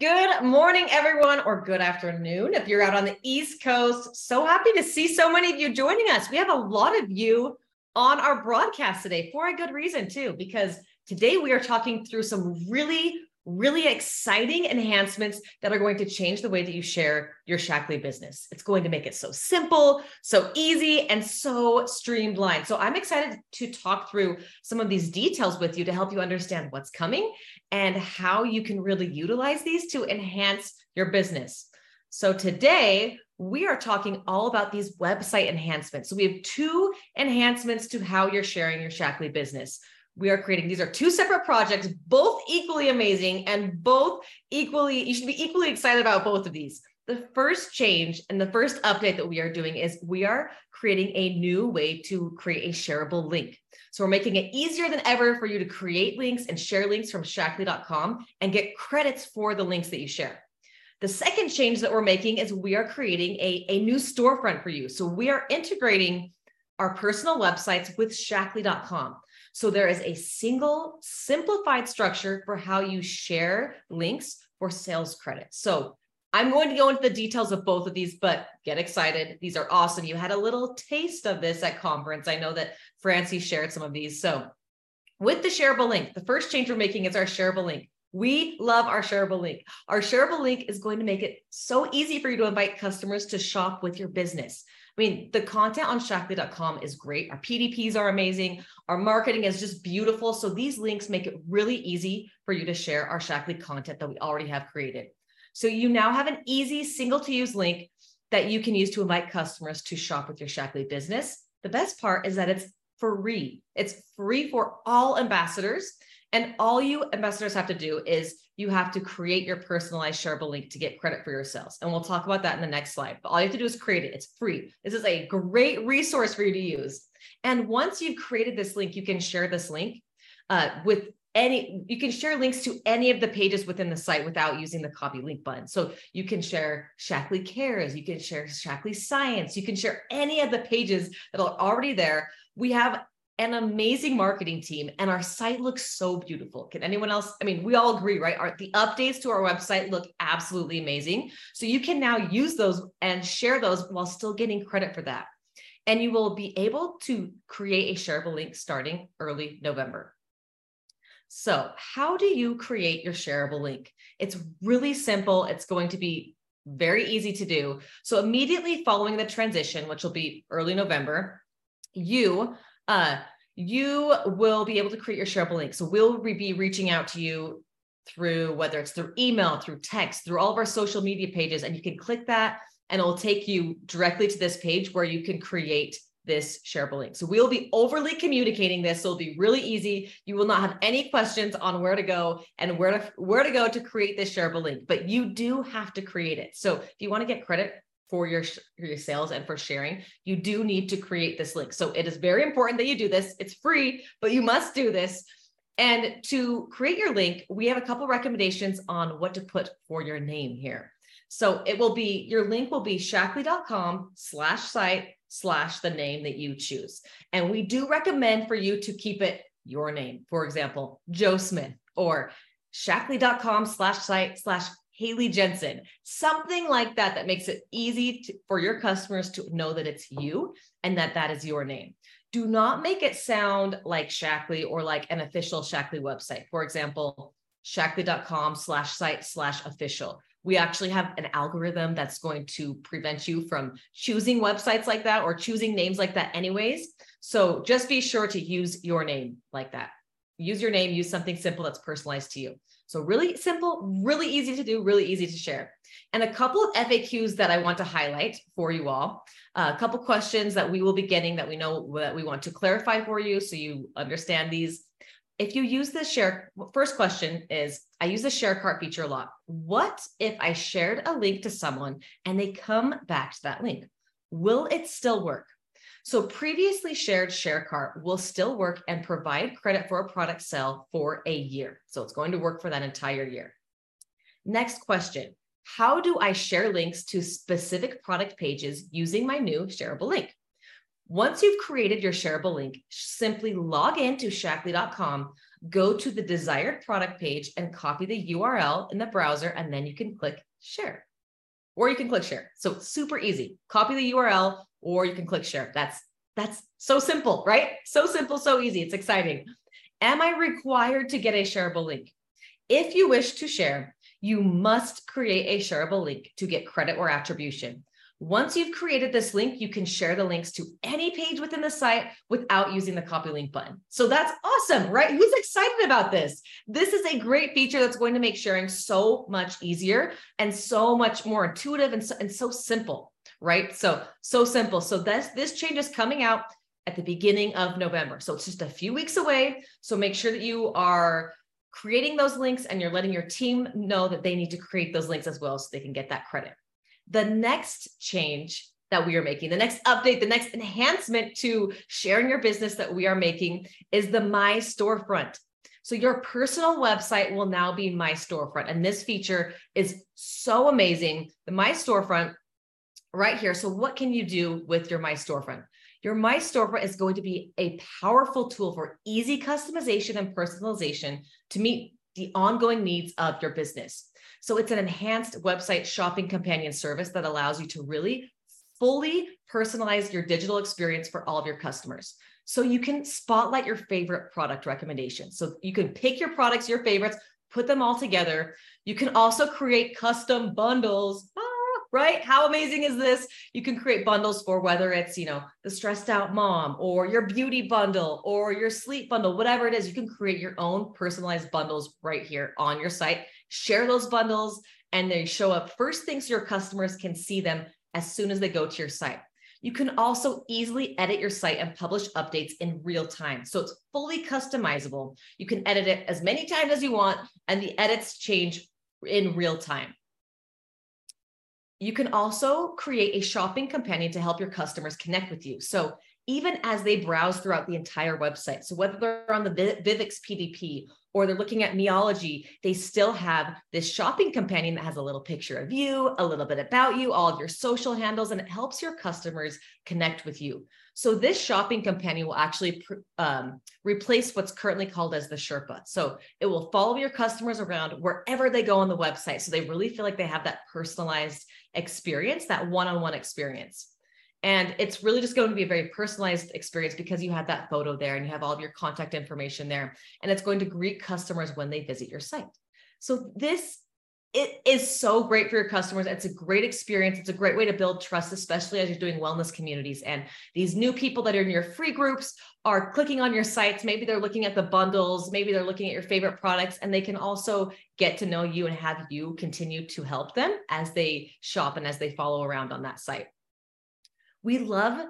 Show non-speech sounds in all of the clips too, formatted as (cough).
Good morning, everyone, or good afternoon if you're out on the East Coast. So happy to see so many of you joining us. We have a lot of you on our broadcast today for a good reason, too, because today we are talking through some really really exciting enhancements that are going to change the way that you share your Shaklee business. It's going to make it so simple, so easy, and so streamlined. So I'm excited to talk through some of these details with you to help you understand what's coming and how you can really utilize these to enhance your business. So today, we are talking all about these website enhancements. So we have two enhancements to how you're sharing your Shaklee business we are creating. These are two separate projects, both equally amazing and both equally, you should be equally excited about both of these. The first change and the first update that we are doing is we are creating a new way to create a shareable link. So we're making it easier than ever for you to create links and share links from Shaklee.com and get credits for the links that you share. The second change that we're making is we are creating a, a new storefront for you. So we are integrating our personal websites with Shaklee.com. So there is a single simplified structure for how you share links for sales credits. So I'm going to go into the details of both of these, but get excited. These are awesome. You had a little taste of this at conference. I know that Francie shared some of these. So with the shareable link, the first change we're making is our shareable link. We love our shareable link. Our shareable link is going to make it so easy for you to invite customers to shop with your business. I mean, the content on Shaklee.com is great. Our PDPs are amazing. Our marketing is just beautiful. So these links make it really easy for you to share our Shaklee content that we already have created. So you now have an easy single to use link that you can use to invite customers to shop with your Shaklee business. The best part is that it's free. It's free for all ambassadors. And all you ambassadors have to do is you have to create your personalized shareable link to get credit for your sales. And we'll talk about that in the next slide. But all you have to do is create it. It's free. This is a great resource for you to use. And once you've created this link, you can share this link uh, with any, you can share links to any of the pages within the site without using the copy link button. So you can share Shaklee Cares, you can share Shaklee Science, you can share any of the pages that are already there. We have an amazing marketing team and our site looks so beautiful. Can anyone else? I mean, we all agree, right? Our, the updates to our website look absolutely amazing. So you can now use those and share those while still getting credit for that. And you will be able to create a shareable link starting early November. So, how do you create your shareable link? It's really simple. It's going to be very easy to do. So, immediately following the transition, which will be early November, you uh, you will be able to create your shareable link. So we'll be reaching out to you through whether it's through email, through text, through all of our social media pages, and you can click that and it'll take you directly to this page where you can create this shareable link. So we'll be overly communicating this. So it'll be really easy. You will not have any questions on where to go and where to where to go to create this shareable link, but you do have to create it. So if you want to get credit for your, for your sales and for sharing, you do need to create this link. So it is very important that you do this. It's free, but you must do this. And to create your link, we have a couple recommendations on what to put for your name here. So it will be, your link will be shaklee.com slash site slash the name that you choose. And we do recommend for you to keep it your name. For example, Joe Smith or shaklee.com slash site slash Haley Jensen, something like that, that makes it easy to, for your customers to know that it's you and that that is your name. Do not make it sound like Shaklee or like an official Shaklee website. For example, shaklee.com slash site slash official. We actually have an algorithm that's going to prevent you from choosing websites like that or choosing names like that, anyways. So just be sure to use your name like that. Use your name, use something simple that's personalized to you. So really simple, really easy to do, really easy to share. And a couple of FAQs that I want to highlight for you all. Uh, a couple questions that we will be getting that we know that we want to clarify for you so you understand these. If you use the share, first question is I use the share cart feature a lot. What if I shared a link to someone and they come back to that link? Will it still work? So previously shared share cart will still work and provide credit for a product sale for a year. So it's going to work for that entire year. Next question. How do I share links to specific product pages using my new shareable link? Once you've created your shareable link, simply log into Shaklee.com, go to the desired product page and copy the URL in the browser, and then you can click share. Or you can click share. So super easy. Copy the URL or you can click share. That's that's so simple, right? So simple, so easy. It's exciting. Am I required to get a shareable link? If you wish to share, you must create a shareable link to get credit or attribution. Once you've created this link, you can share the links to any page within the site without using the copy link button. So that's awesome, right? Who's excited about this? This is a great feature that's going to make sharing so much easier and so much more intuitive and so, and so simple, right? So, so simple. So this, this change is coming out at the beginning of November. So it's just a few weeks away. So make sure that you are creating those links and you're letting your team know that they need to create those links as well so they can get that credit. The next change that we are making, the next update, the next enhancement to sharing your business that we are making is the My Storefront. So your personal website will now be My Storefront. And this feature is so amazing. The My Storefront right here. So what can you do with your My Storefront? Your My Storefront is going to be a powerful tool for easy customization and personalization to meet the ongoing needs of your business. So it's an enhanced website shopping companion service that allows you to really fully personalize your digital experience for all of your customers. So you can spotlight your favorite product recommendations. So you can pick your products, your favorites, put them all together. You can also create custom bundles. Right? How amazing is this? You can create bundles for whether it's, you know, the stressed out mom or your beauty bundle or your sleep bundle, whatever it is, you can create your own personalized bundles right here on your site. Share those bundles and they show up first thing so your customers can see them as soon as they go to your site. You can also easily edit your site and publish updates in real time. So it's fully customizable. You can edit it as many times as you want, and the edits change in real time. You can also create a shopping companion to help your customers connect with you. So even as they browse throughout the entire website, so whether they're on the Vivix PDP or they're looking at Meology, they still have this shopping companion that has a little picture of you, a little bit about you, all of your social handles, and it helps your customers connect with you. So this shopping companion will actually um, replace what's currently called as the Sherpa. So it will follow your customers around wherever they go on the website. So they really feel like they have that personalized experience, that one-on-one experience. And it's really just going to be a very personalized experience because you have that photo there and you have all of your contact information there. And it's going to greet customers when they visit your site. So this it is so great for your customers. It's a great experience. It's a great way to build trust, especially as you're doing wellness communities. And these new people that are in your free groups are clicking on your sites. Maybe they're looking at the bundles, maybe they're looking at your favorite products, and they can also get to know you and have you continue to help them as they shop and as they follow around on that site. We love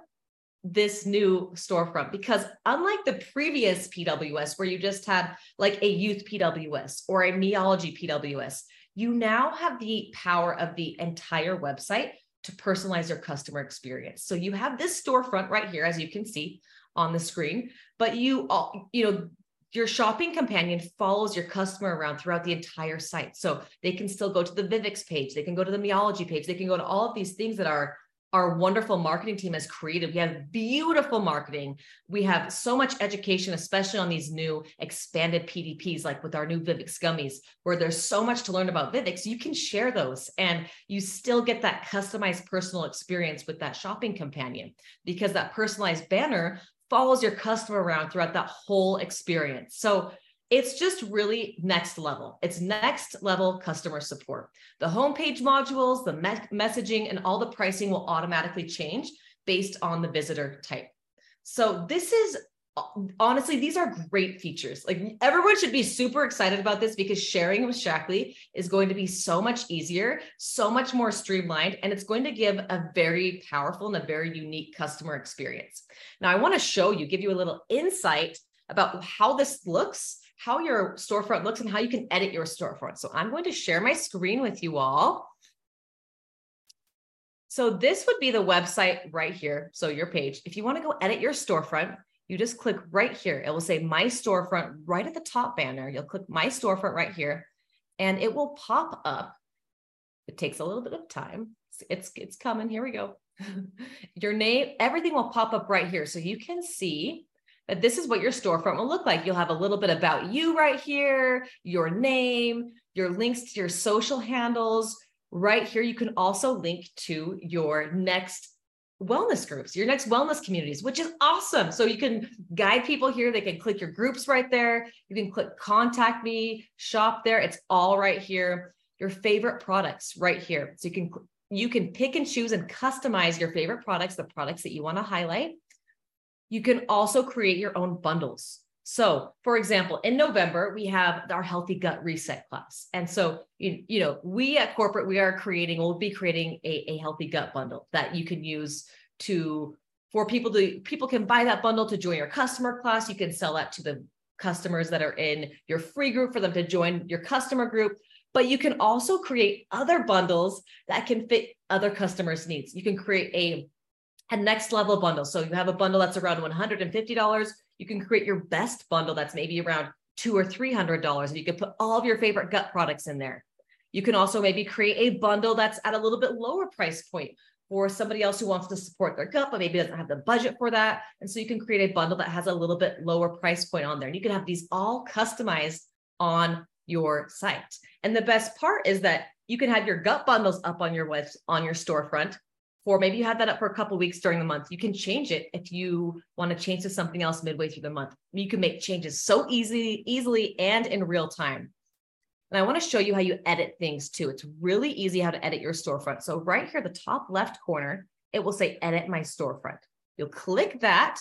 this new storefront because unlike the previous PWS where you just had like a youth PWS or a meology PWS, you now have the power of the entire website to personalize your customer experience. So you have this storefront right here, as you can see on the screen, but you, all, you know, your shopping companion follows your customer around throughout the entire site. So they can still go to the Vivix page, they can go to the Meology page, they can go to all of these things that are our wonderful marketing team has created. We have beautiful marketing. We have so much education, especially on these new expanded PDPs, like with our new Vivix gummies, where there's so much to learn about Vivix. You can share those and you still get that customized personal experience with that shopping companion because that personalized banner follows your customer around throughout that whole experience. So it's just really next level. It's next level customer support. The homepage modules, the me- messaging, and all the pricing will automatically change based on the visitor type. So this is uh, honestly, these are great features. Like everyone should be super excited about this because sharing with Shaklee is going to be so much easier, so much more streamlined, and it's going to give a very powerful and a very unique customer experience. Now, I want to show you, give you a little insight about how this looks how your storefront looks and how you can edit your storefront. So I'm going to share my screen with you all. So this would be the website right here. So your page, if you want to go edit your storefront, you just click right here. It will say my storefront right at the top banner. You'll click my storefront right here and it will pop up. It takes a little bit of time. It's, it's coming. Here we go. (laughs) your name, everything will pop up right here. So you can see that this is what your storefront will look like. You'll have a little bit about you right here, your name, your links to your social handles. Right here, you can also link to your next wellness groups, your next wellness communities, which is awesome. So you can guide people here. They can click your groups right there. You can click contact me, shop there. It's all right here. Your favorite products right here. So you can you can pick and choose and customize your favorite products, the products that you want to highlight. You can also create your own bundles. So, for example, in November, we have our healthy gut reset class. And so, you, you know, we at corporate, we are creating, we'll be creating a, a healthy gut bundle that you can use to, for people to, people can buy that bundle to join your customer class. You can sell that to the customers that are in your free group for them to join your customer group. But you can also create other bundles that can fit other customers' needs. You can create a a next level bundle. So you have a bundle that's around $150 you can create your best bundle that's maybe around two or three hundred dollars, and you can put all of your favorite gut products in there. You can also maybe create a bundle that's at a little bit lower price point for somebody else who wants to support their gut, but maybe doesn't have the budget for that. And so you can create a bundle that has a little bit lower price point on there. And you can have these all customized on your site. And the best part is that you can have your gut bundles up on your web on your storefront for maybe you had that up for a couple weeks during the month. You can change it if you want to change to something else midway through the month. You can make changes so easily, easily and in real time. And I want to show you how you edit things too. It's really easy how to edit your storefront. So right here, the top left corner, it will say edit my storefront. You'll click that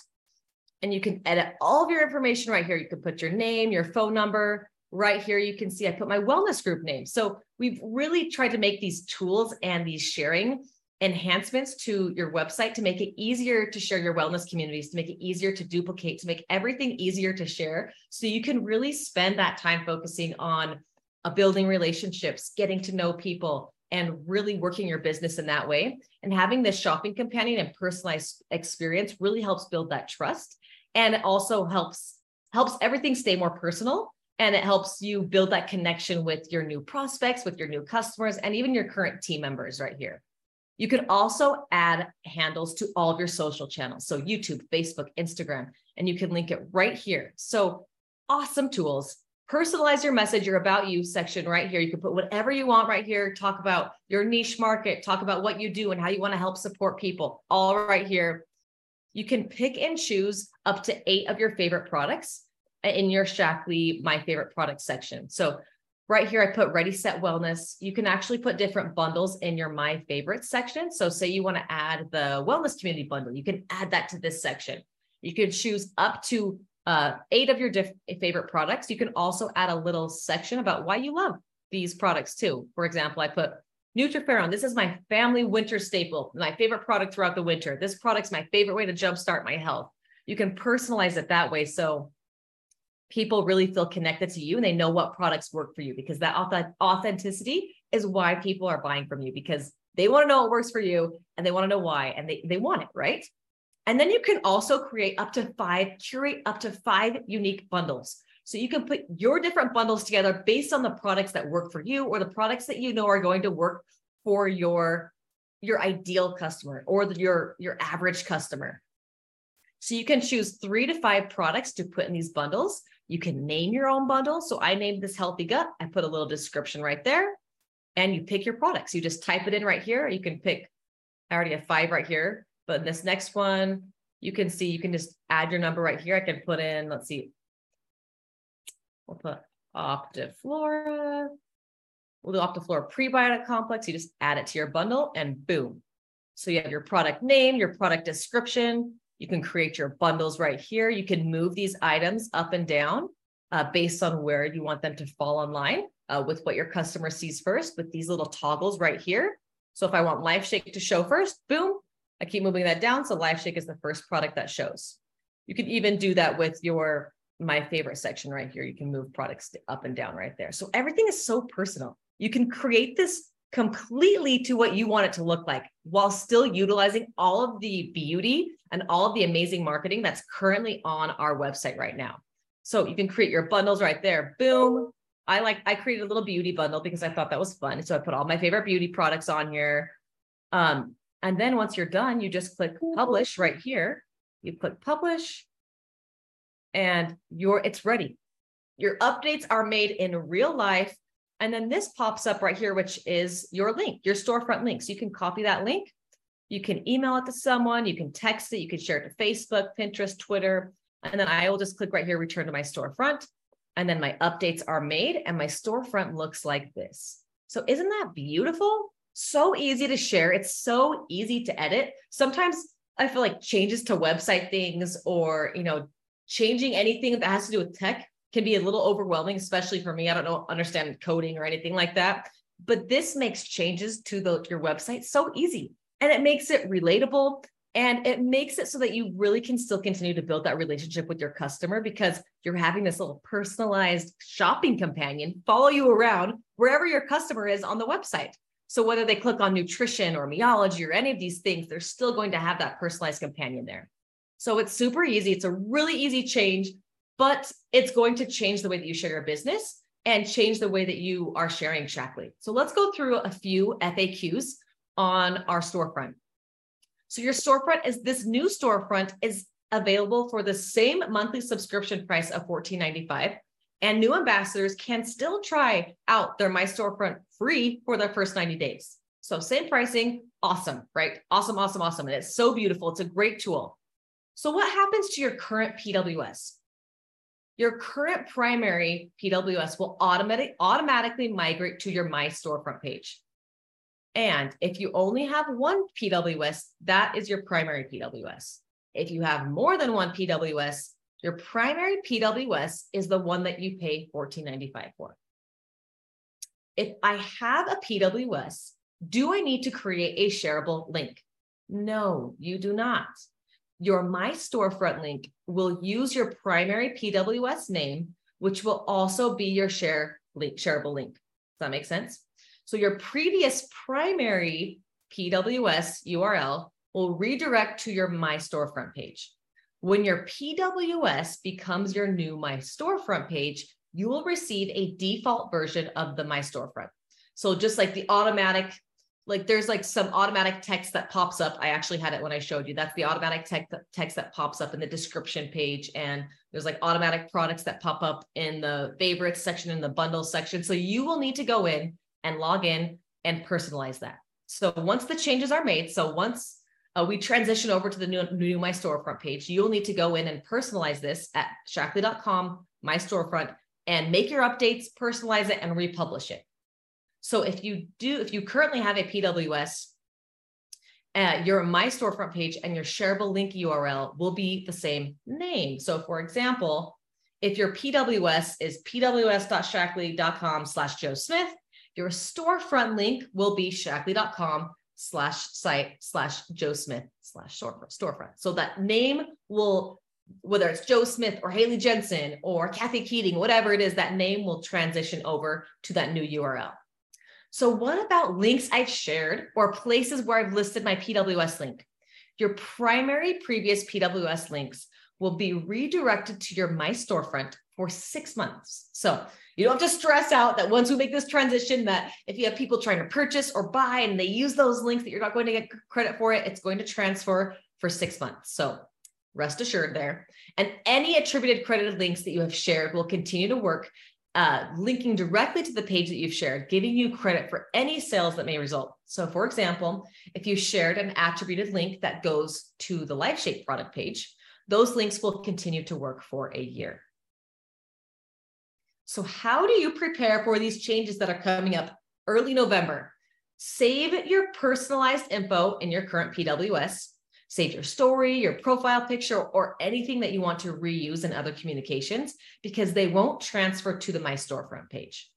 and you can edit all of your information right here. You can put your name, your phone number, right here you can see I put my wellness group name. So we've really tried to make these tools and these sharing enhancements to your website to make it easier to share your wellness communities, to make it easier to duplicate, to make everything easier to share. So you can really spend that time focusing on uh, building relationships, getting to know people, and really working your business in that way. And having this shopping companion and personalized experience really helps build that trust. And it also helps helps everything stay more personal and it helps you build that connection with your new prospects, with your new customers, and even your current team members right here. You can also add handles to all of your social channels. So YouTube, Facebook, Instagram, and you can link it right here. So awesome tools. Personalize your message, your about you section right here. You can put whatever you want right here. Talk about your niche market, talk about what you do and how you want to help support people, all right here. You can pick and choose up to eight of your favorite products in your Shaklee My Favorite Product section. So Right here, I put ready, set wellness. You can actually put different bundles in your my favorites section. So say you want to add the wellness community bundle, you can add that to this section. You can choose up to uh, eight of your diff- favorite products. You can also add a little section about why you love these products too. For example, I put Nutriferon. This is my family winter staple, my favorite product throughout the winter. This product's my favorite way to jumpstart my health. You can personalize it that way. So people really feel connected to you and they know what products work for you because that authenticity is why people are buying from you because they want to know what works for you and they want to know why and they, they want it, right? And then you can also create up to five, curate up to five unique bundles. So you can put your different bundles together based on the products that work for you or the products that you know are going to work for your your ideal customer or the, your your average customer. So you can choose 3 to 5 products to put in these bundles you can name your own bundle. So I named this healthy gut. I put a little description right there and you pick your products. You just type it in right here. You can pick, I already have five right here, but this next one, you can see, you can just add your number right here. I can put in, let's see, we'll put Optiflora. We'll do Optiflora prebiotic complex. You just add it to your bundle and boom. So you have your product name, your product description, you can create your bundles right here. You can move these items up and down uh, based on where you want them to fall online uh, with what your customer sees first with these little toggles right here. So if I want LifeShake to show first, boom, I keep moving that down. So LifeShake is the first product that shows. You can even do that with your my favorite section right here. You can move products up and down right there. So everything is so personal. You can create this completely to what you want it to look like while still utilizing all of the beauty and all of the amazing marketing that's currently on our website right now. So you can create your bundles right there. Boom. I like, I created a little beauty bundle because I thought that was fun. So I put all my favorite beauty products on here. Um, and then once you're done, you just click publish right here. You click publish and your it's ready. Your updates are made in real life. And then this pops up right here, which is your link, your storefront link. So you can copy that link. You can email it to someone, you can text it, you can share it to Facebook, Pinterest, Twitter. And then I will just click right here, return to my storefront. And then my updates are made and my storefront looks like this. So isn't that beautiful? So easy to share. It's so easy to edit. Sometimes I feel like changes to website things or, you know, changing anything that has to do with tech can be a little overwhelming, especially for me. I don't know, understand coding or anything like that. But this makes changes to the, your website so easy and it makes it relatable and it makes it so that you really can still continue to build that relationship with your customer because you're having this little personalized shopping companion follow you around wherever your customer is on the website. So whether they click on nutrition or meology or any of these things, they're still going to have that personalized companion there. So it's super easy. It's a really easy change, but it's going to change the way that you share your business and change the way that you are sharing Shaklee. So let's go through a few FAQs on our storefront. So your storefront is this new storefront is available for the same monthly subscription price of $14.95. And new ambassadors can still try out their My Storefront free for their first 90 days. So same pricing, awesome, right? Awesome, awesome, awesome. And it's so beautiful. It's a great tool. So what happens to your current PWS? Your current primary PWS will automatic, automatically migrate to your My Storefront page. And if you only have one PWS, that is your primary PWS. If you have more than one PWS, your primary PWS is the one that you pay $14.95 for. If I have a PWS, do I need to create a shareable link? No, you do not. Your My Storefront link will use your primary PWS name, which will also be your share link, shareable link. Does that make sense? So your previous primary PWS URL will redirect to your My Storefront page. When your PWS becomes your new My Storefront page, you will receive a default version of the My Storefront. So just like the automatic, like there's like some automatic text that pops up. I actually had it when I showed you. That's the automatic text that pops up in the description page. And there's like automatic products that pop up in the favorites section, in the bundles section. So you will need to go in and log in and personalize that. So once the changes are made, so once uh, we transition over to the new, new My Storefront page, you'll need to go in and personalize this at shaklee.com, My Storefront, and make your updates, personalize it, and republish it. So if you do, if you currently have a PWS, uh, your My Storefront page and your shareable link URL will be the same name. So for example, if your PWS is pws.shaklee.com slash Joe Smith, your storefront link will be shaklee.com slash site slash Joe Smith slash storefront. So that name will, whether it's Joe Smith or Haley Jensen or Kathy Keating, whatever it is, that name will transition over to that new URL. So what about links I've shared or places where I've listed my PWS link? Your primary previous PWS links will be redirected to your My Storefront for six months. So you don't have to stress out that once we make this transition, that if you have people trying to purchase or buy and they use those links that you're not going to get credit for it, it's going to transfer for six months. So rest assured there. And any attributed credited links that you have shared will continue to work, uh, linking directly to the page that you've shared, giving you credit for any sales that may result. So, for example, if you shared an attributed link that goes to the LifeShake product page, those links will continue to work for a year. So, how do you prepare for these changes that are coming up early November? Save your personalized info in your current PWS. Save your story, your profile picture, or anything that you want to reuse in other communications because they won't transfer to the My Storefront page.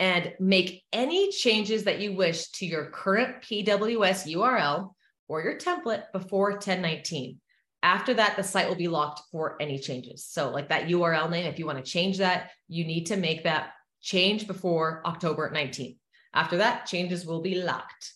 And make any changes that you wish to your current PWS URL or your template before 1019. After that, the site will be locked for any changes. So, like that URL name, if you want to change that, you need to make that change before October 19th. After that, changes will be locked.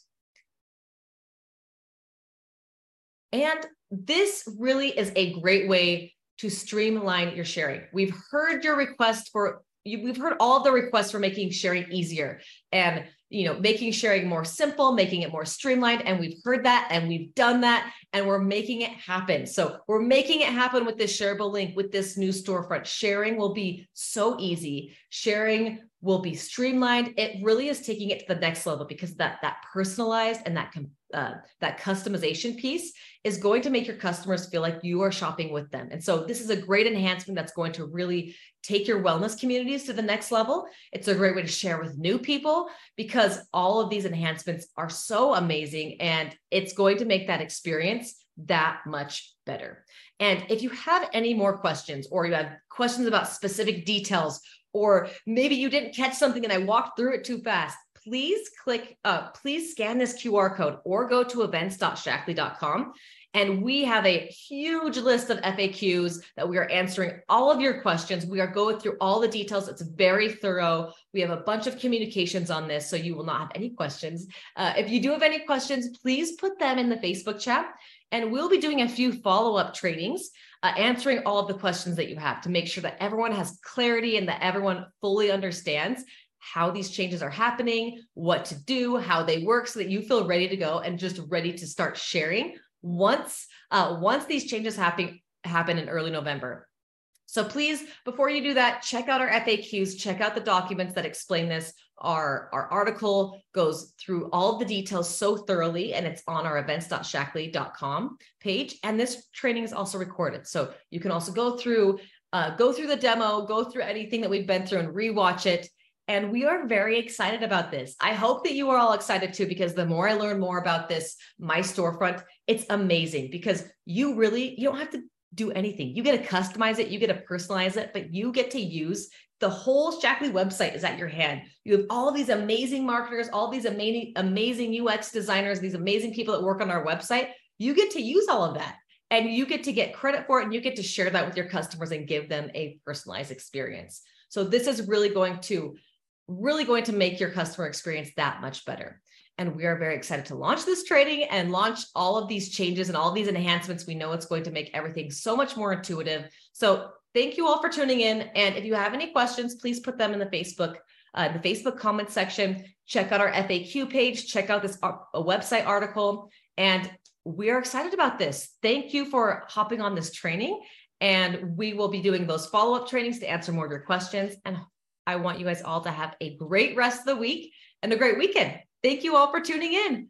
And this really is a great way to streamline your sharing. We've heard your request for we've heard all the requests for making sharing easier and you know, making sharing more simple, making it more streamlined. And we've heard that and we've done that and we're making it happen. So we're making it happen with this shareable link, with this new storefront. Sharing will be so easy. Sharing will be streamlined. It really is taking it to the next level because that that personalized and that uh, that customization piece is going to make your customers feel like you are shopping with them. And so this is a great enhancement that's going to really take your wellness communities to the next level. It's a great way to share with new people because all of these enhancements are so amazing and it's going to make that experience that much better. And if you have any more questions or you have questions about specific details or maybe you didn't catch something and I walked through it too fast, please click, uh, please scan this QR code or go to events.shaklee.com. And we have a huge list of FAQs that we are answering all of your questions. We are going through all the details. It's very thorough. We have a bunch of communications on this, so you will not have any questions. Uh, if you do have any questions, please put them in the Facebook chat. And we'll be doing a few follow up trainings, uh, answering all of the questions that you have to make sure that everyone has clarity and that everyone fully understands how these changes are happening, what to do, how they work, so that you feel ready to go and just ready to start sharing once uh, once these changes happen happen in early November. So please, before you do that, check out our FAQs, check out the documents that explain this. Our, our article goes through all the details so thoroughly, and it's on our events.shaklee.com page. And this training is also recorded. So you can also go through, uh, go through the demo, go through anything that we've been through and rewatch it. And we are very excited about this. I hope that you are all excited too, because the more I learn more about this, my storefront, it's amazing because you really, you don't have to do anything. You get to customize it, you get to personalize it, but you get to use the whole Shaklee website is at your hand. You have all these amazing marketers, all these amazing, amazing UX designers, these amazing people that work on our website. You get to use all of that and you get to get credit for it and you get to share that with your customers and give them a personalized experience. So this is really going to really going to make your customer experience that much better. And we are very excited to launch this training and launch all of these changes and all these enhancements. We know it's going to make everything so much more intuitive. So thank you all for tuning in. And if you have any questions, please put them in the Facebook, uh, the Facebook comment section. Check out our FAQ page. Check out this uh, website article. And we are excited about this. Thank you for hopping on this training. And we will be doing those follow up trainings to answer more of your questions. And I want you guys all to have a great rest of the week and a great weekend. Thank you all for tuning in.